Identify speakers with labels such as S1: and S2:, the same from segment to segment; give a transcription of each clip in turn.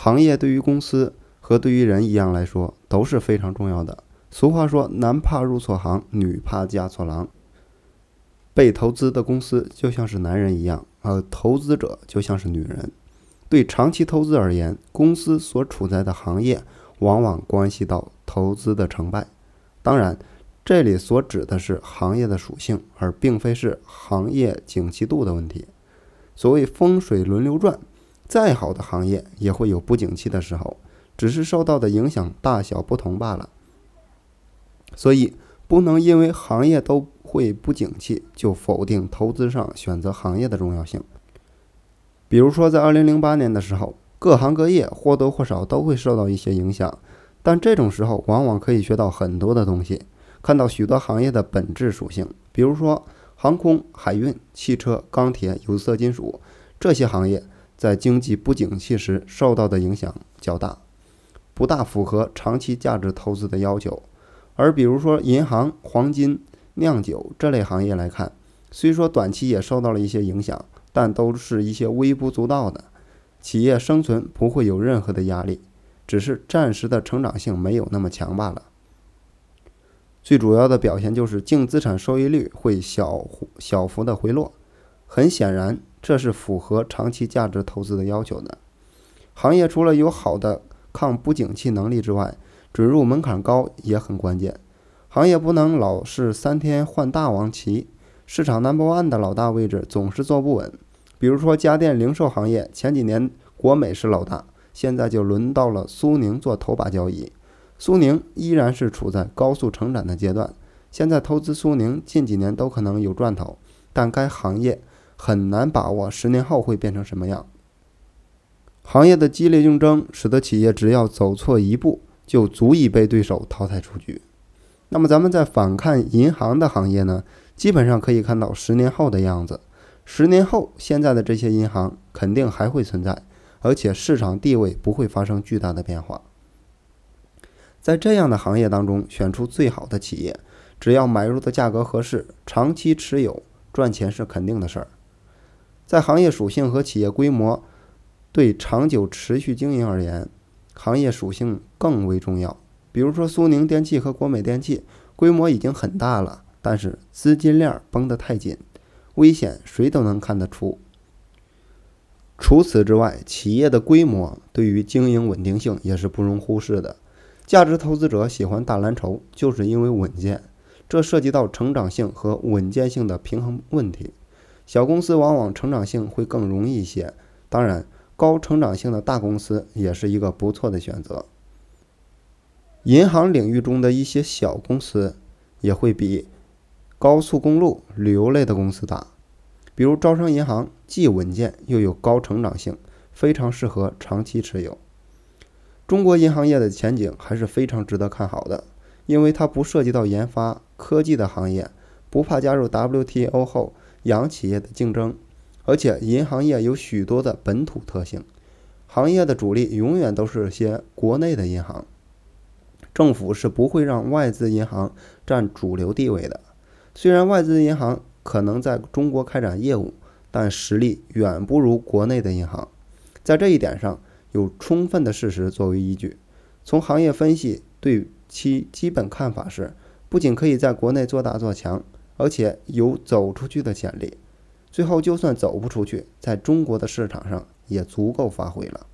S1: 行业对于公司和对于人一样来说都是非常重要的。俗话说：“男怕入错行，女怕嫁错郎。”被投资的公司就像是男人一样，而投资者就像是女人。对长期投资而言，公司所处在的行业往往关系到投资的成败。当然，这里所指的是行业的属性，而并非是行业景气度的问题。所谓风水轮流转，再好的行业也会有不景气的时候，只是受到的影响大小不同罢了。所以，不能因为行业都会不景气，就否定投资上选择行业的重要性。比如说，在二零零八年的时候，各行各业或多或少都会受到一些影响，但这种时候往往可以学到很多的东西，看到许多行业的本质属性。比如说，航空、海运、汽车、钢铁、有色金属这些行业，在经济不景气时受到的影响较大，不大符合长期价值投资的要求。而比如说银行、黄金、酿酒这类行业来看，虽说短期也受到了一些影响。但都是一些微不足道的，企业生存不会有任何的压力，只是暂时的成长性没有那么强罢了。最主要的表现就是净资产收益率会小小幅的回落，很显然这是符合长期价值投资的要求的。行业除了有好的抗不景气能力之外，准入门槛高也很关键。行业不能老是三天换大王旗，市场 number one 的老大位置总是坐不稳。比如说家电零售行业，前几年国美是老大，现在就轮到了苏宁做头把交椅。苏宁依然是处在高速成长的阶段，现在投资苏宁近几年都可能有赚头，但该行业很难把握十年后会变成什么样。行业的激烈竞争使得企业只要走错一步，就足以被对手淘汰出局。那么咱们再反看银行的行业呢？基本上可以看到十年后的样子。十年后，现在的这些银行肯定还会存在，而且市场地位不会发生巨大的变化。在这样的行业当中，选出最好的企业，只要买入的价格合适，长期持有赚钱是肯定的事儿。在行业属性和企业规模对长久持续经营而言，行业属性更为重要。比如说苏宁电器和国美电器，规模已经很大了，但是资金链绷得太紧。危险谁都能看得出。除此之外，企业的规模对于经营稳定性也是不容忽视的。价值投资者喜欢大蓝筹，就是因为稳健。这涉及到成长性和稳健性的平衡问题。小公司往往成长性会更容易一些，当然，高成长性的大公司也是一个不错的选择。银行领域中的一些小公司也会比。高速公路、旅游类的公司大，比如招商银行，既稳健又有高成长性，非常适合长期持有。中国银行业的前景还是非常值得看好的，因为它不涉及到研发科技的行业，不怕加入 WTO 后洋企业的竞争，而且银行业有许多的本土特性，行业的主力永远都是些国内的银行，政府是不会让外资银行占主流地位的。虽然外资银行可能在中国开展业务，但实力远不如国内的银行。在这一点上，有充分的事实作为依据。从行业分析对其基本看法是：不仅可以在国内做大做强，而且有走出去的潜力。最后，就算走不出去，在中国的市场上也足够发挥了。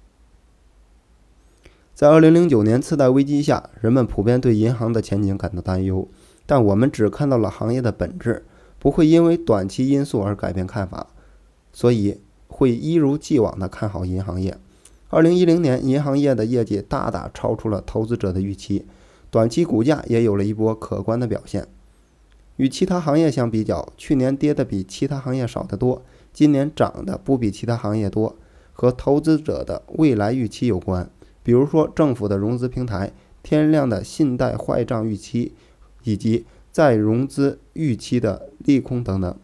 S1: 在2009年次贷危机下，人们普遍对银行的前景感到担忧。但我们只看到了行业的本质，不会因为短期因素而改变看法，所以会一如既往的看好银行业。二零一零年，银行业的业绩大大超出了投资者的预期，短期股价也有了一波可观的表现。与其他行业相比较，去年跌的比其他行业少得多，今年涨的不比其他行业多，和投资者的未来预期有关。比如说，政府的融资平台、天量的信贷坏账预期。以及再融资预期的利空等等，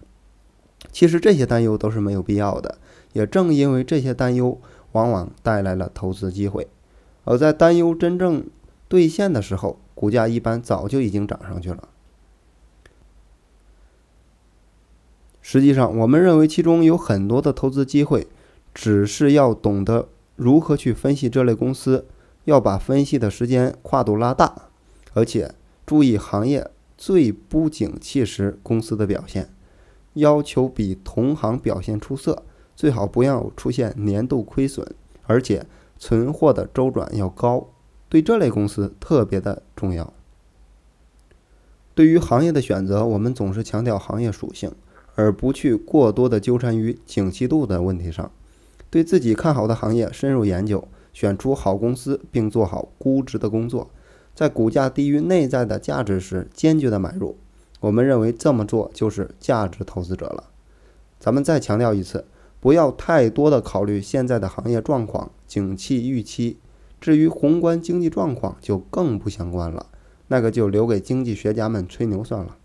S1: 其实这些担忧都是没有必要的。也正因为这些担忧，往往带来了投资机会。而在担忧真正兑现的时候，股价一般早就已经涨上去了。实际上，我们认为其中有很多的投资机会，只是要懂得如何去分析这类公司，要把分析的时间跨度拉大，而且注意行业最不景气时公司的表现，要求比同行表现出色，最好不要出现年度亏损，而且存货的周转要高，对这类公司特别的重要。对于行业的选择，我们总是强调行业属性，而不去过多的纠缠于景气度的问题上。对自己看好的行业深入研究，选出好公司，并做好估值的工作，在股价低于内在的价值时坚决的买入。我们认为这么做就是价值投资者了。咱们再强调一次，不要太多的考虑现在的行业状况、景气预期，至于宏观经济状况就更不相关了，那个就留给经济学家们吹牛算了。